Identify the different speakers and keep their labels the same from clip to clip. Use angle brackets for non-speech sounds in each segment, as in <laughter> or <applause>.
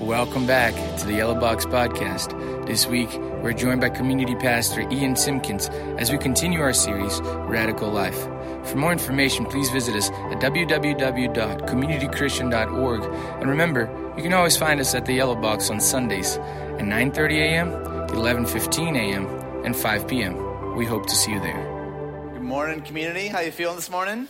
Speaker 1: Welcome back to the Yellow Box Podcast. This week, we're joined by community pastor Ian Simpkins as we continue our series, Radical Life. For more information, please visit us at www.communitychristian.org. And remember, you can always find us at the Yellow Box on Sundays at 9:30 a.m., 11:15 a.m., and 5 p.m. We hope to see you there.
Speaker 2: Good morning, community. How you feeling this morning?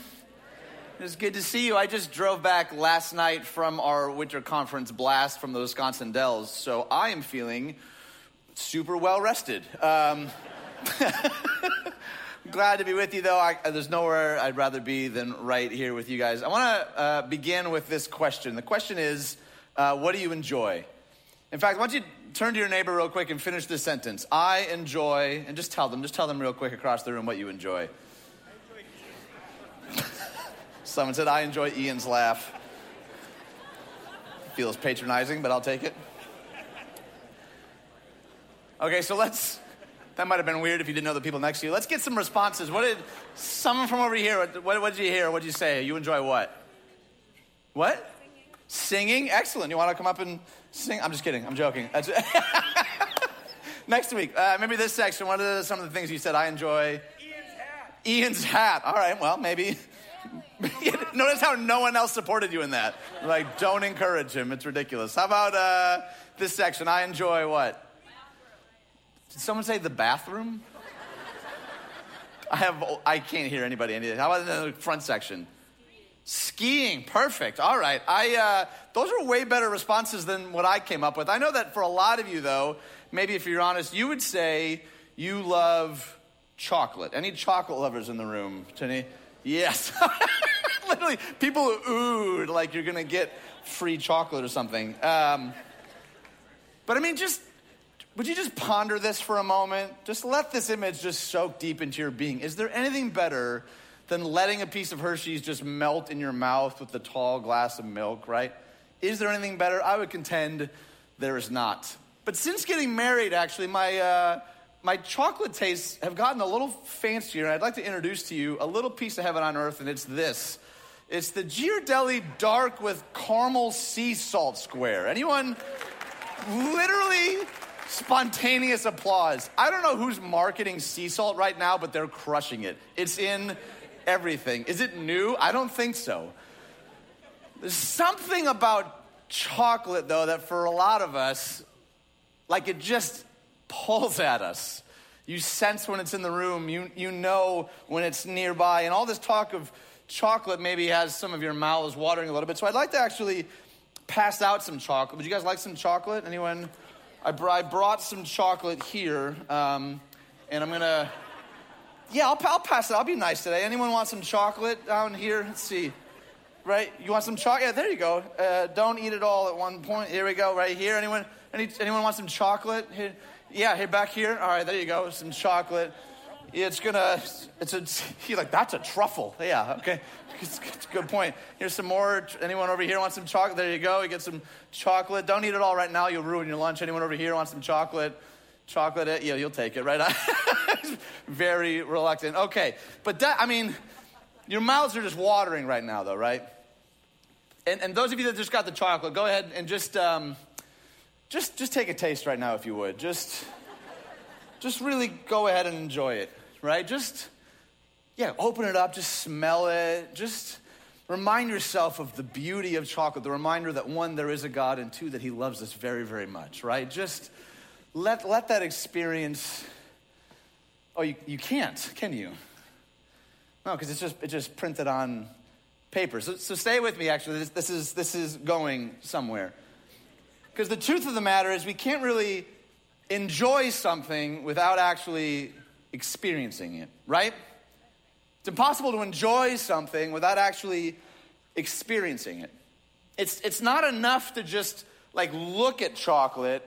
Speaker 2: It's good to see you. I just drove back last night from our winter conference blast from the Wisconsin Dells, so I am feeling super well rested. Um, <laughs> glad to be with you, though. I, there's nowhere I'd rather be than right here with you guys. I want to uh, begin with this question. The question is, uh, what do you enjoy? In fact, why don't you turn to your neighbor real quick and finish this sentence? I enjoy, and just tell them, just tell them real quick across the room what you enjoy. Someone said, I enjoy Ian's laugh. Feels patronizing, but I'll take it. Okay, so let's. That might have been weird if you didn't know the people next to you. Let's get some responses. What did someone from over here? What, what did you hear? What did you say? You enjoy what? What? Singing. Singing? Excellent. You want to come up and sing? I'm just kidding. I'm joking. <laughs> Next week, uh, maybe this section. What are some of the things you said I enjoy?
Speaker 3: Ian's hat.
Speaker 2: Ian's hat. All right. Well, maybe <laughs> Notice how no one else supported you in that. Like, don't encourage him. It's ridiculous. How about uh, this section? I enjoy what? Did someone say the bathroom? I have. I can't hear anybody. How about the front section? Skiing, perfect. All right. I uh, those are way better responses than what I came up with. I know that for a lot of you, though, maybe if you're honest, you would say you love chocolate. Any chocolate lovers in the room? Jenny? Yes. <laughs> Literally, people oohed like you're going to get free chocolate or something. Um, but I mean, just would you just ponder this for a moment? Just let this image just soak deep into your being. Is there anything better than letting a piece of Hershey's just melt in your mouth with a tall glass of milk, right? Is there anything better? I would contend there is not. But since getting married, actually, my. Uh, my chocolate tastes have gotten a little fancier, and I'd like to introduce to you a little piece of heaven on earth, and it's this. It's the Ghirardelli Dark with Caramel Sea Salt Square. Anyone? Literally spontaneous applause. I don't know who's marketing sea salt right now, but they're crushing it. It's in everything. Is it new? I don't think so. There's something about chocolate, though, that for a lot of us, like it just pulls at us. You sense when it's in the room, you, you know when it's nearby. And all this talk of chocolate maybe has some of your mouths watering a little bit. So I'd like to actually pass out some chocolate. Would you guys like some chocolate? Anyone? I, I brought some chocolate here, um, and I'm gonna. Yeah, I'll, I'll pass it. I'll be nice today. Anyone want some chocolate down here? Let's see. Right? You want some chocolate? Yeah, there you go. Uh, don't eat it all at one point. Here we go. Right here. Anyone? Any, anyone want some chocolate? Here. Yeah, here back here. All right, there you go. Some chocolate. It's gonna. It's a. <laughs> He's like, that's a truffle. Yeah. Okay. <laughs> It's, it's, a good point. Here's some more. Anyone over here want some chocolate? There you go. You get some chocolate. Don't eat it all right now. You'll ruin your lunch. Anyone over here want some chocolate? Chocolate. Eh, yeah, you'll take it, right? <laughs> Very reluctant. Okay, but that. I mean, your mouths are just watering right now, though, right? And, and those of you that just got the chocolate, go ahead and just. Um, just, just take a taste right now, if you would. Just, just really go ahead and enjoy it, right? Just, yeah, open it up, just smell it. Just remind yourself of the beauty of chocolate, the reminder that one, there is a God, and two, that He loves us very, very much, right? Just let, let that experience. Oh, you, you can't, can you? No, because it's just, it's just printed on paper. So, so stay with me, actually. This, this, is, this is going somewhere. Because the truth of the matter is, we can't really enjoy something without actually experiencing it, right? It's impossible to enjoy something without actually experiencing it. It's, it's not enough to just like look at chocolate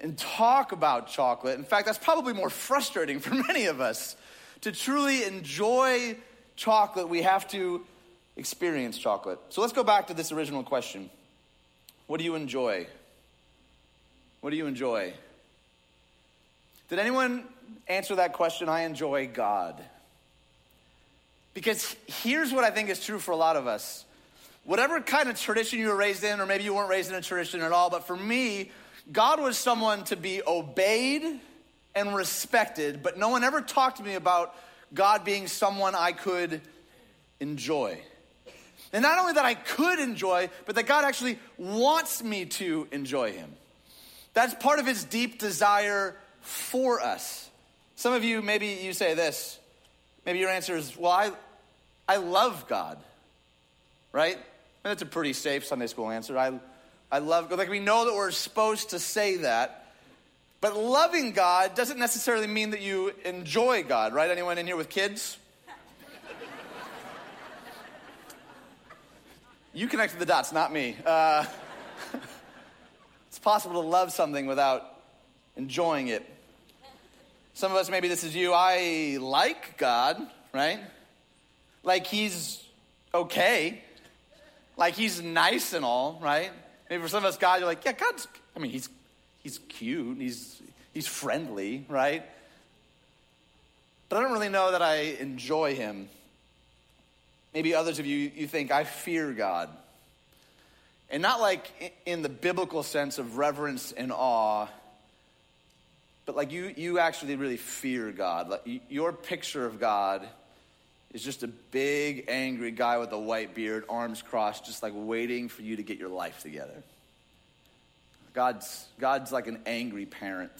Speaker 2: and talk about chocolate. In fact, that's probably more frustrating <laughs> for many of us. To truly enjoy chocolate, we have to experience chocolate. So let's go back to this original question What do you enjoy? What do you enjoy? Did anyone answer that question? I enjoy God. Because here's what I think is true for a lot of us whatever kind of tradition you were raised in, or maybe you weren't raised in a tradition at all, but for me, God was someone to be obeyed and respected, but no one ever talked to me about God being someone I could enjoy. And not only that I could enjoy, but that God actually wants me to enjoy Him. That's part of His deep desire for us. Some of you, maybe you say this. Maybe your answer is, well, I, I love God, right? And that's a pretty safe Sunday school answer. I, I love God. Like we know that we're supposed to say that. But loving God doesn't necessarily mean that you enjoy God, right? Anyone in here with kids? <laughs> you connected the dots, not me. Uh, <laughs> it's possible to love something without enjoying it. Some of us, maybe this is you. I like God, right? Like he's okay. Like he's nice and all, right? Maybe for some of us, God, you're like, yeah, God's, I mean, he's, he's cute. He's, he's friendly, right? But I don't really know that I enjoy him. Maybe others of you, you think, I fear God. And not like in the biblical sense of reverence and awe, but like you, you actually really fear God. Like your picture of God is just a big, angry guy with a white beard, arms crossed, just like waiting for you to get your life together. God's, God's like an angry parent.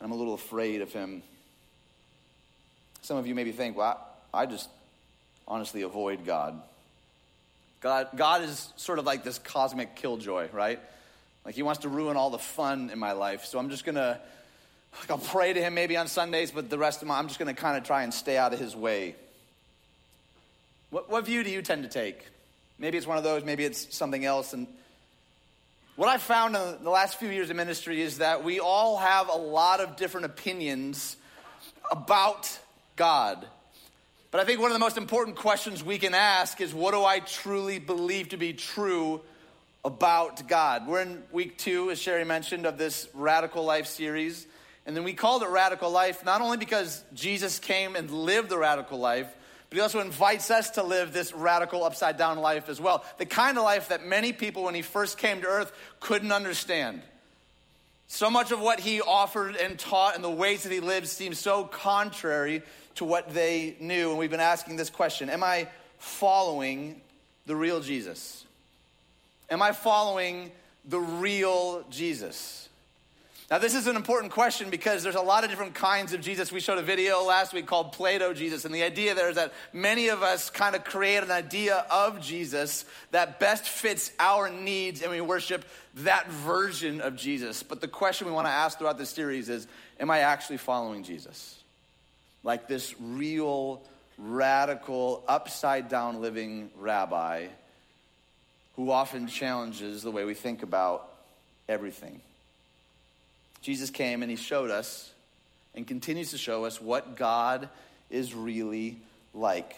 Speaker 2: I'm a little afraid of him. Some of you maybe think, well, I, I just honestly avoid God. God. God is sort of like this cosmic killjoy, right? Like he wants to ruin all the fun in my life. So I'm just going to like I'll pray to him maybe on Sundays, but the rest of my I'm just going to kind of try and stay out of his way. What, what view do you tend to take? Maybe it's one of those, maybe it's something else. And what I've found in the last few years of ministry is that we all have a lot of different opinions about God. But I think one of the most important questions we can ask is what do I truly believe to be true about God? We're in week two, as Sherry mentioned, of this Radical Life series. And then we called it radical life not only because Jesus came and lived the radical life, but he also invites us to live this radical upside down life as well. The kind of life that many people, when he first came to earth, couldn't understand. So much of what he offered and taught and the ways that he lived seems so contrary to what they knew. And we've been asking this question Am I following the real Jesus? Am I following the real Jesus? Now, this is an important question because there's a lot of different kinds of Jesus. We showed a video last week called Play-Doh Jesus, and the idea there is that many of us kind of create an idea of Jesus that best fits our needs, and we worship that version of Jesus. But the question we want to ask throughout this series is Am I actually following Jesus? Like this real, radical, upside down living rabbi who often challenges the way we think about everything. Jesus came and he showed us and continues to show us what God is really like.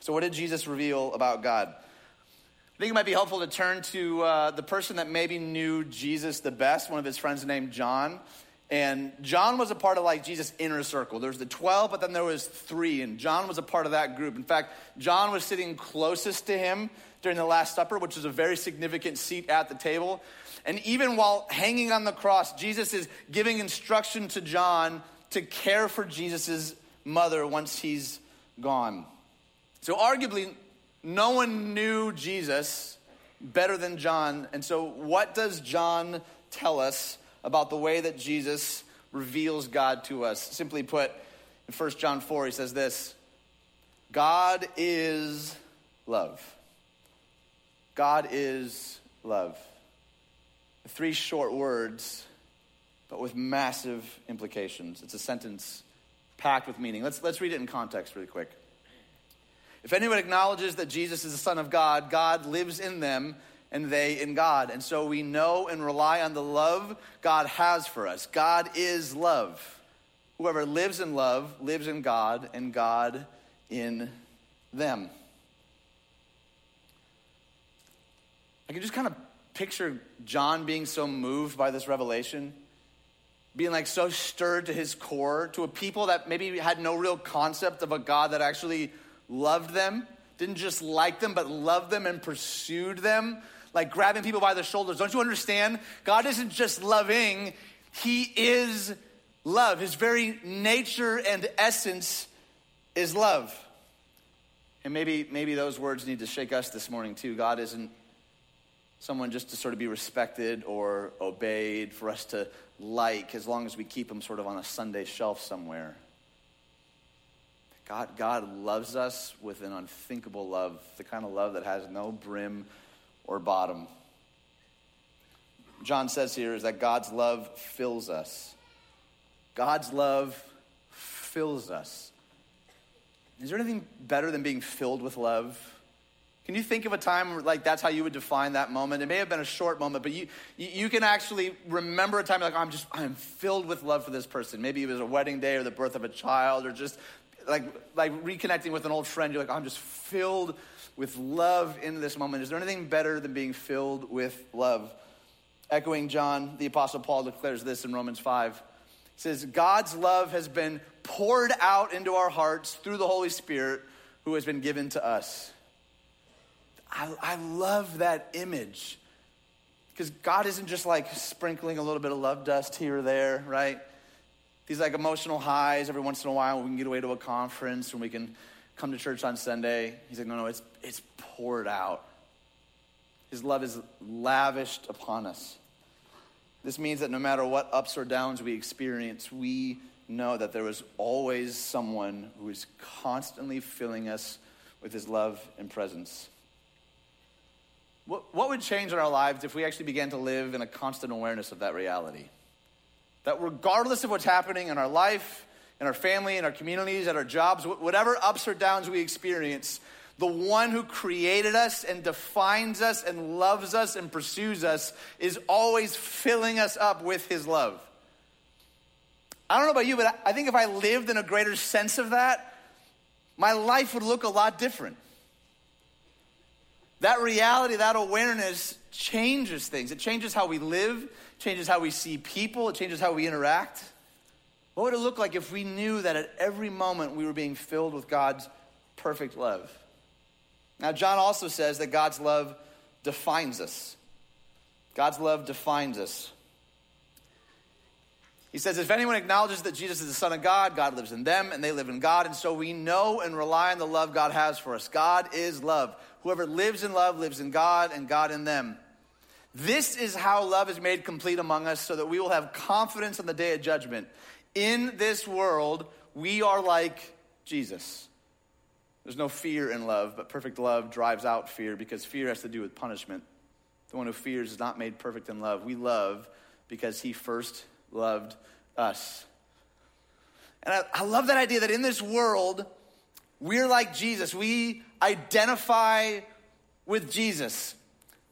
Speaker 2: So, what did Jesus reveal about God? I think it might be helpful to turn to uh, the person that maybe knew Jesus the best, one of his friends named John. And John was a part of like Jesus' inner circle. There was the 12, but then there was three, and John was a part of that group. In fact, John was sitting closest to him during the Last Supper, which was a very significant seat at the table. And even while hanging on the cross, Jesus is giving instruction to John to care for Jesus' mother once he's gone. So, arguably, no one knew Jesus better than John. And so, what does John tell us about the way that Jesus reveals God to us? Simply put, in 1 John 4, he says this God is love. God is love. Three short words, but with massive implications. It's a sentence packed with meaning. Let's, let's read it in context really quick. If anyone acknowledges that Jesus is the Son of God, God lives in them and they in God. And so we know and rely on the love God has for us. God is love. Whoever lives in love lives in God and God in them. I can just kind of picture John being so moved by this revelation, being like so stirred to his core, to a people that maybe had no real concept of a God that actually loved them, didn't just like them, but loved them and pursued them, like grabbing people by the shoulders. Don't you understand? God isn't just loving, He is love. His very nature and essence is love. And maybe, maybe those words need to shake us this morning too. God isn't someone just to sort of be respected or obeyed, for us to like, as long as we keep him sort of on a Sunday shelf somewhere. God, God loves us with an unthinkable love, the kind of love that has no brim or bottom. John says here is that God's love fills us. God's love fills us. Is there anything better than being filled with love? Can you think of a time like that's how you would define that moment? It may have been a short moment, but you, you can actually remember a time like, I'm just, I'm filled with love for this person. Maybe it was a wedding day or the birth of a child or just like, like reconnecting with an old friend. You're like, I'm just filled with love in this moment. Is there anything better than being filled with love? Echoing John, the Apostle Paul declares this in Romans 5. He says, God's love has been poured out into our hearts through the Holy Spirit who has been given to us. I, I love that image because God isn't just like sprinkling a little bit of love dust here or there, right? These like emotional highs every once in a while. We can get away to a conference and we can come to church on Sunday. He's like, no, no, it's, it's poured out. His love is lavished upon us. This means that no matter what ups or downs we experience, we know that there is always someone who is constantly filling us with his love and presence. What, what would change in our lives if we actually began to live in a constant awareness of that reality? That regardless of what's happening in our life, in our family, in our communities, at our jobs, whatever ups or downs we experience, the one who created us and defines us and loves us and pursues us is always filling us up with his love. I don't know about you, but I think if I lived in a greater sense of that, my life would look a lot different. That reality, that awareness changes things. It changes how we live, changes how we see people, it changes how we interact. What would it look like if we knew that at every moment we were being filled with God's perfect love? Now, John also says that God's love defines us. God's love defines us. He says, if anyone acknowledges that Jesus is the Son of God, God lives in them and they live in God. And so we know and rely on the love God has for us. God is love. Whoever lives in love lives in God and God in them. This is how love is made complete among us so that we will have confidence on the day of judgment. In this world, we are like Jesus. There's no fear in love, but perfect love drives out fear because fear has to do with punishment. The one who fears is not made perfect in love. We love because he first loved us. And I, I love that idea that in this world, we're like Jesus. We identify with Jesus.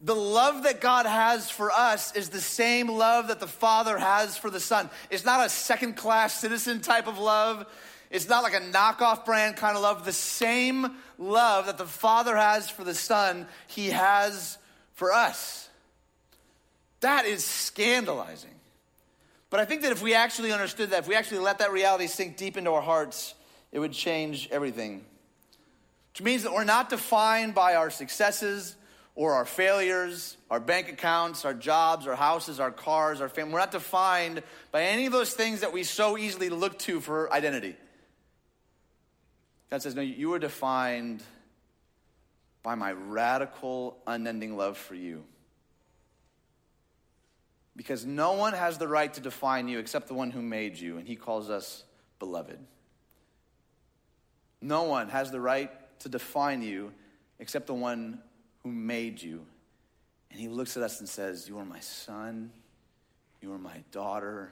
Speaker 2: The love that God has for us is the same love that the Father has for the Son. It's not a second class citizen type of love. It's not like a knockoff brand kind of love. The same love that the Father has for the Son, He has for us. That is scandalizing. But I think that if we actually understood that, if we actually let that reality sink deep into our hearts, it would change everything. Which means that we're not defined by our successes or our failures, our bank accounts, our jobs, our houses, our cars, our family. We're not defined by any of those things that we so easily look to for identity. God says, No, you are defined by my radical, unending love for you. Because no one has the right to define you except the one who made you, and he calls us beloved. No one has the right to define you except the one who made you. And he looks at us and says, You are my son, you are my daughter,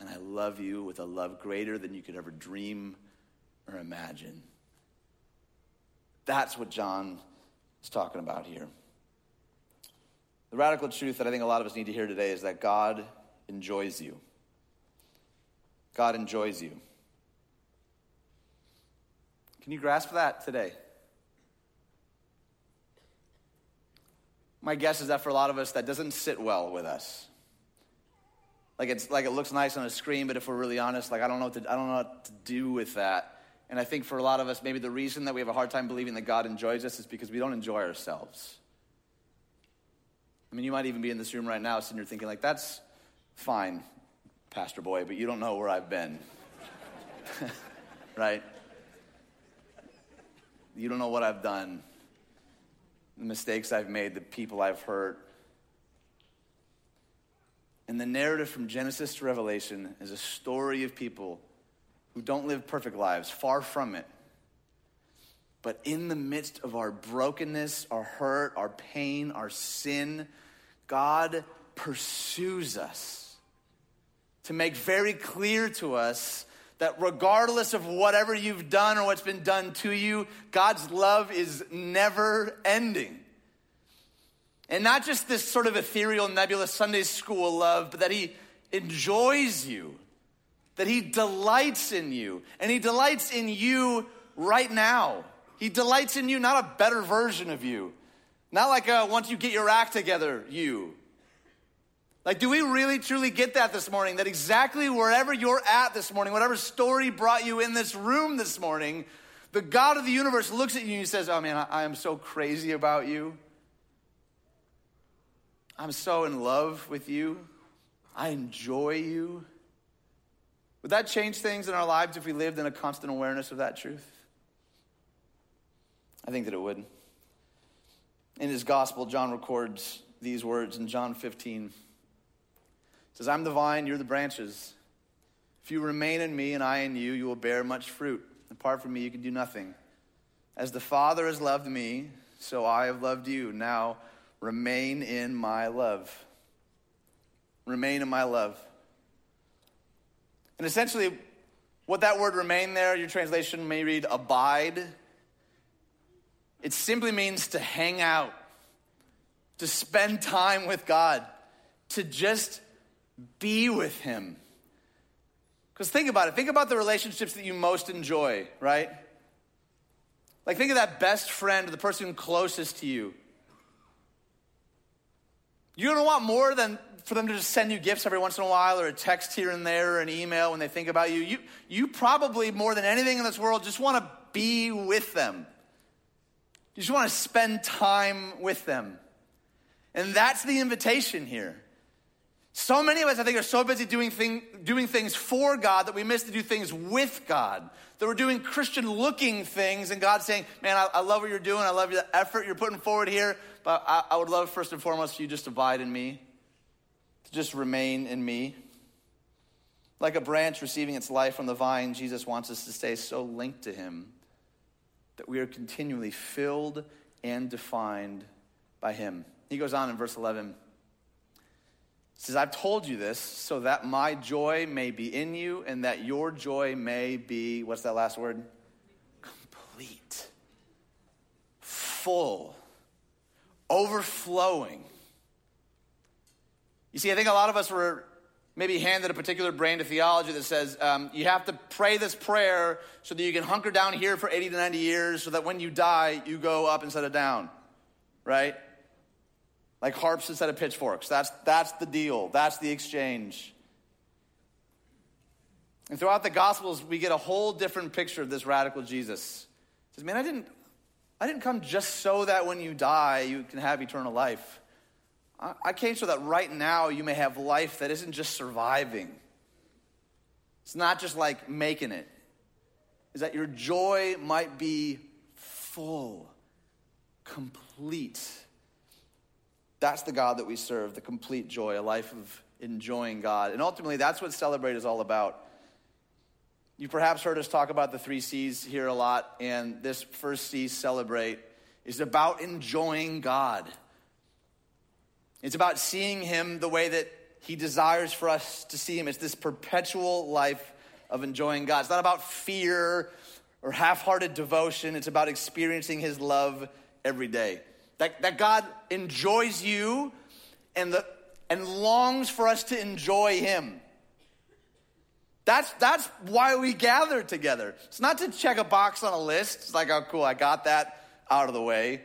Speaker 2: and I love you with a love greater than you could ever dream or imagine. That's what John is talking about here. The radical truth that I think a lot of us need to hear today is that God enjoys you. God enjoys you. Can you grasp that today? My guess is that for a lot of us, that doesn't sit well with us. Like it's like it looks nice on a screen, but if we're really honest, like I don't know what to, I don't know what to do with that And I think for a lot of us, maybe the reason that we have a hard time believing that God enjoys us is because we don't enjoy ourselves. I mean, you might even be in this room right now sitting here thinking, like, that's fine, Pastor Boy, but you don't know where I've been. <laughs> right? You don't know what I've done, the mistakes I've made, the people I've hurt. And the narrative from Genesis to Revelation is a story of people who don't live perfect lives, far from it. But in the midst of our brokenness, our hurt, our pain, our sin, God pursues us to make very clear to us that regardless of whatever you've done or what's been done to you, God's love is never ending. And not just this sort of ethereal, nebulous Sunday school love, but that He enjoys you, that He delights in you, and He delights in you right now. He delights in you, not a better version of you, not like a once you get your act together, you. Like, do we really truly get that this morning? That exactly wherever you're at this morning, whatever story brought you in this room this morning, the God of the universe looks at you and says, Oh man, I, I am so crazy about you. I'm so in love with you. I enjoy you. Would that change things in our lives if we lived in a constant awareness of that truth? I think that it would. In his gospel, John records these words in John 15. Says, I'm the vine, you're the branches. If you remain in me and I in you, you will bear much fruit. Apart from me, you can do nothing. As the Father has loved me, so I have loved you. Now, Remain in my love. Remain in my love. And essentially, what that word remain there, your translation may read abide. It simply means to hang out, to spend time with God, to just be with Him. Because think about it. Think about the relationships that you most enjoy, right? Like, think of that best friend, the person closest to you. You don't want more than for them to just send you gifts every once in a while or a text here and there or an email when they think about you. You, you probably, more than anything in this world, just want to be with them. You just want to spend time with them. And that's the invitation here. So many of us, I think, are so busy doing, thing, doing things for God that we miss to do things with God. That we're doing Christian looking things, and God's saying, Man, I, I, love what you're doing. I love the effort you're putting forward here, but I, I would love, first and foremost, for you just abide in me, to just remain in me. Like a branch receiving its life from the vine, Jesus wants us to stay so linked to Him that we are continually filled and defined by Him. He goes on in verse 11 says, I've told you this so that my joy may be in you and that your joy may be, what's that last word? Complete, full, overflowing. You see, I think a lot of us were maybe handed a particular brand of theology that says um, you have to pray this prayer so that you can hunker down here for 80 to 90 years so that when you die, you go up instead of down, right? Like harps instead of pitchforks. That's, that's the deal, that's the exchange. And throughout the Gospels, we get a whole different picture of this radical Jesus. He says, Man, I didn't, I didn't come just so that when you die, you can have eternal life. I, I came so that right now you may have life that isn't just surviving. It's not just like making it, is that your joy might be full, complete. That's the God that we serve, the complete joy, a life of enjoying God. And ultimately, that's what Celebrate is all about. You perhaps heard us talk about the three C's here a lot, and this first C, Celebrate, is about enjoying God. It's about seeing Him the way that He desires for us to see Him. It's this perpetual life of enjoying God. It's not about fear or half hearted devotion, it's about experiencing His love every day. That, that God enjoys you and, the, and longs for us to enjoy Him. That's, that's why we gather together. It's not to check a box on a list. It's like, oh, cool, I got that out of the way.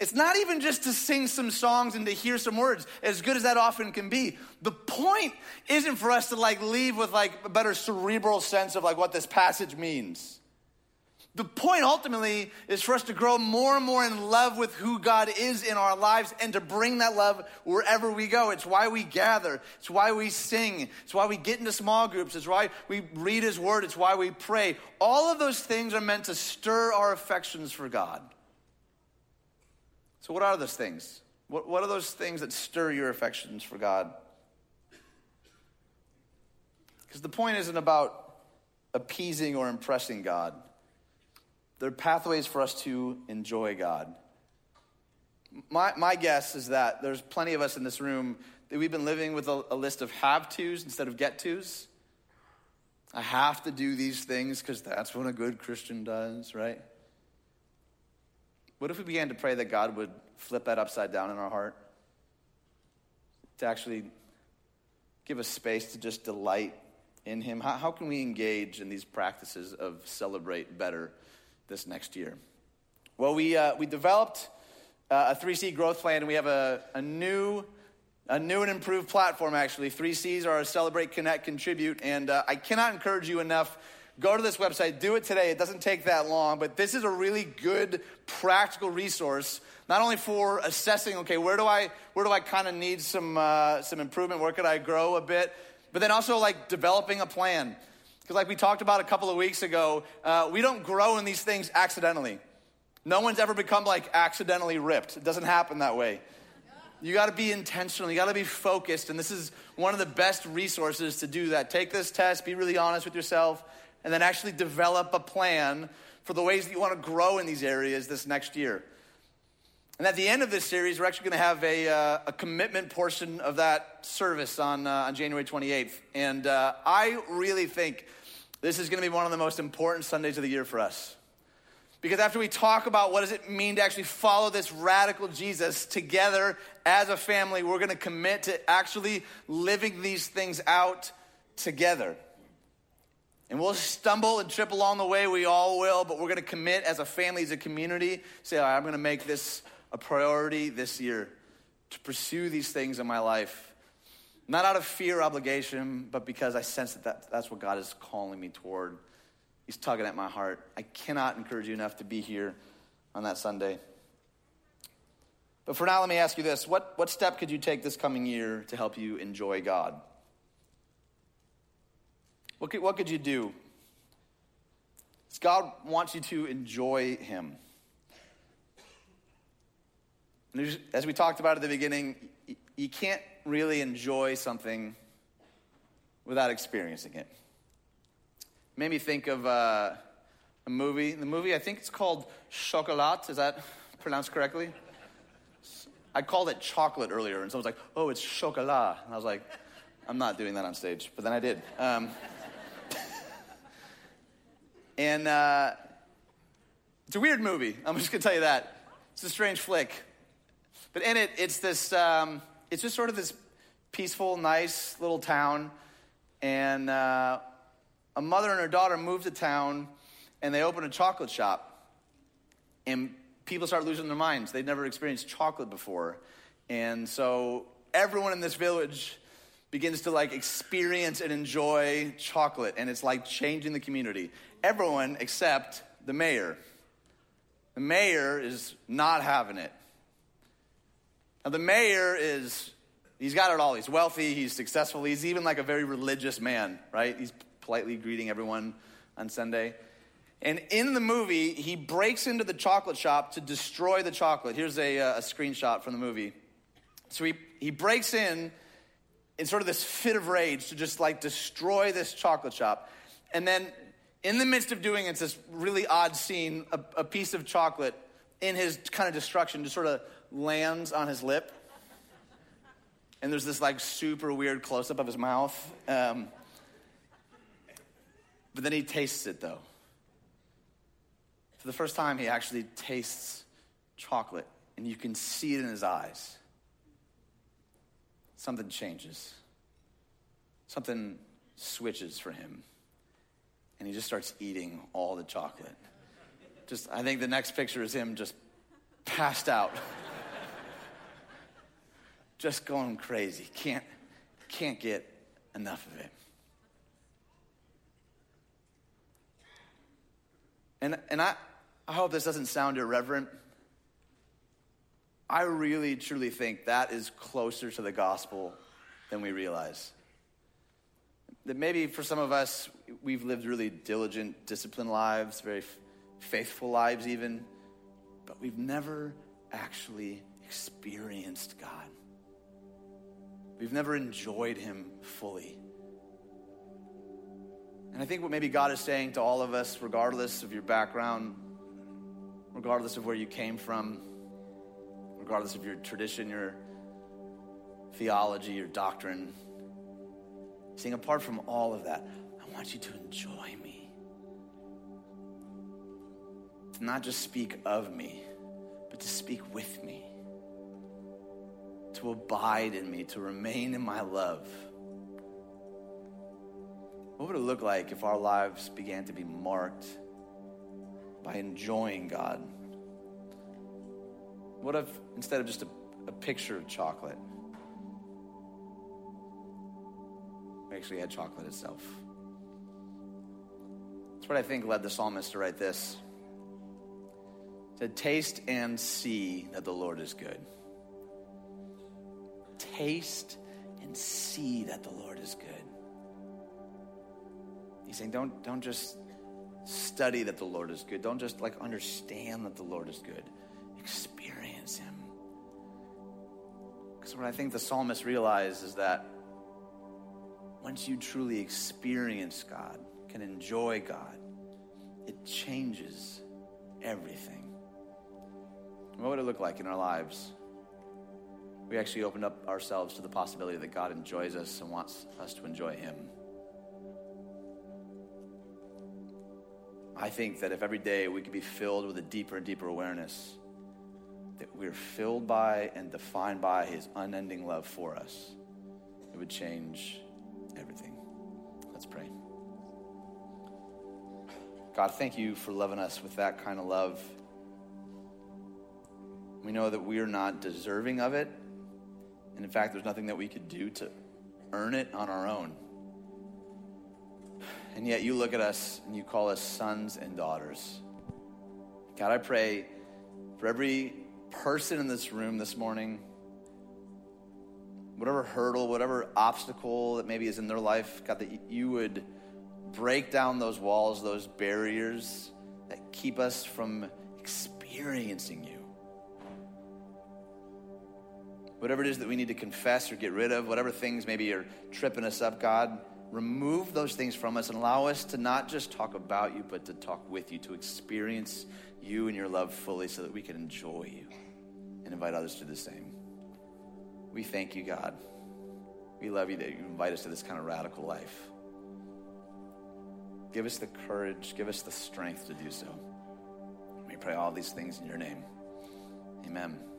Speaker 2: It's not even just to sing some songs and to hear some words, as good as that often can be. The point isn't for us to like leave with like a better cerebral sense of like what this passage means. The point ultimately is for us to grow more and more in love with who God is in our lives and to bring that love wherever we go. It's why we gather. It's why we sing. It's why we get into small groups. It's why we read His Word. It's why we pray. All of those things are meant to stir our affections for God. So, what are those things? What, what are those things that stir your affections for God? Because the point isn't about appeasing or impressing God. They're pathways for us to enjoy God. My, my guess is that there's plenty of us in this room that we've been living with a, a list of have tos instead of get tos. I have to do these things because that's what a good Christian does, right? What if we began to pray that God would flip that upside down in our heart? To actually give us space to just delight in Him? How, how can we engage in these practices of celebrate better this next year? Well, we, uh, we developed uh, a 3C growth plan, and we have a, a, new, a new and improved platform, actually. 3Cs are Celebrate, Connect, Contribute, and uh, I cannot encourage you enough. Go to this website, do it today. It doesn't take that long, but this is a really good practical resource, not only for assessing, okay, where do I, where do I kind of need some, uh, some improvement? Where could I grow a bit? But then also like developing a plan. Because, like we talked about a couple of weeks ago, uh, we don't grow in these things accidentally. No one's ever become like accidentally ripped. It doesn't happen that way. You got to be intentional. You got to be focused. And this is one of the best resources to do that. Take this test, be really honest with yourself, and then actually develop a plan for the ways that you want to grow in these areas this next year. And at the end of this series, we're actually going to have a, uh, a commitment portion of that service on, uh, on January 28th. And uh, I really think this is going to be one of the most important Sundays of the year for us. Because after we talk about what does it mean to actually follow this radical Jesus together as a family, we're going to commit to actually living these things out together. And we'll stumble and trip along the way, we all will, but we're going to commit as a family, as a community, say, I'm going to make this a priority this year to pursue these things in my life. Not out of fear, obligation, but because I sense that, that that's what God is calling me toward. He's tugging at my heart. I cannot encourage you enough to be here on that Sunday. But for now, let me ask you this what, what step could you take this coming year to help you enjoy God? What could, what could you do? God wants you to enjoy Him. As we talked about at the beginning, you can't really enjoy something without experiencing it. made me think of uh, a movie. The movie, I think it's called Chocolat. Is that pronounced correctly? I called it chocolate earlier, and someone was like, oh, it's chocolat. And I was like, I'm not doing that on stage. But then I did. Um, <laughs> and uh, it's a weird movie. I'm just going to tell you that. It's a strange flick. But in it, it's this, um, it's just sort of this peaceful, nice little town. And uh, a mother and her daughter move to town and they open a chocolate shop. And people start losing their minds. They'd never experienced chocolate before. And so everyone in this village begins to like experience and enjoy chocolate. And it's like changing the community. Everyone except the mayor. The mayor is not having it. Now, the mayor is, he's got it all. He's wealthy, he's successful, he's even like a very religious man, right? He's politely greeting everyone on Sunday. And in the movie, he breaks into the chocolate shop to destroy the chocolate. Here's a, uh, a screenshot from the movie. So he, he breaks in in sort of this fit of rage to just like destroy this chocolate shop. And then in the midst of doing it, it's this really odd scene, a, a piece of chocolate in his kind of destruction just sort of lands on his lip. And there's this like super weird close up of his mouth. Um, but then he tastes it though. For the first time, he actually tastes chocolate, and you can see it in his eyes. Something changes, something switches for him, and he just starts eating all the chocolate. Just, I think the next picture is him just passed out <laughs> just going crazy. Can't, can't get enough of it. And, and I, I hope this doesn't sound irreverent. I really, truly think that is closer to the gospel than we realize. That maybe for some of us, we've lived really diligent, disciplined lives, very f- faithful lives, even, but we've never actually experienced God. We've never enjoyed Him fully. And I think what maybe God is saying to all of us, regardless of your background, regardless of where you came from, regardless of your tradition, your theology, your doctrine, saying, apart from all of that, I want you to enjoy me. To not just speak of me, but to speak with me. To abide in me, to remain in my love. What would it look like if our lives began to be marked by enjoying God? What if instead of just a, a picture of chocolate, we actually had chocolate itself? That's what I think led the psalmist to write this. To Taste and see that the Lord is good. Taste and see that the Lord is good. He's saying, don't, don't just study that the Lord is good. Don't just like understand that the Lord is good. Experience Him. Because what I think the psalmist realized is that once you truly experience God, can enjoy God, it changes everything. What would it look like in our lives? We actually open up ourselves to the possibility that God enjoys us and wants us to enjoy Him. I think that if every day we could be filled with a deeper and deeper awareness that we're filled by and defined by his unending love for us, it would change everything. Let's pray. God, thank you for loving us with that kind of love. We know that we are not deserving of it. And in fact, there's nothing that we could do to earn it on our own. And yet you look at us and you call us sons and daughters. God, I pray for every person in this room this morning, whatever hurdle, whatever obstacle that maybe is in their life, God, that you would break down those walls, those barriers that keep us from experiencing you. Whatever it is that we need to confess or get rid of, whatever things maybe are tripping us up, God, remove those things from us and allow us to not just talk about you, but to talk with you, to experience you and your love fully so that we can enjoy you and invite others to the same. We thank you, God. We love you that you invite us to this kind of radical life. Give us the courage, give us the strength to do so. We pray all these things in your name. Amen.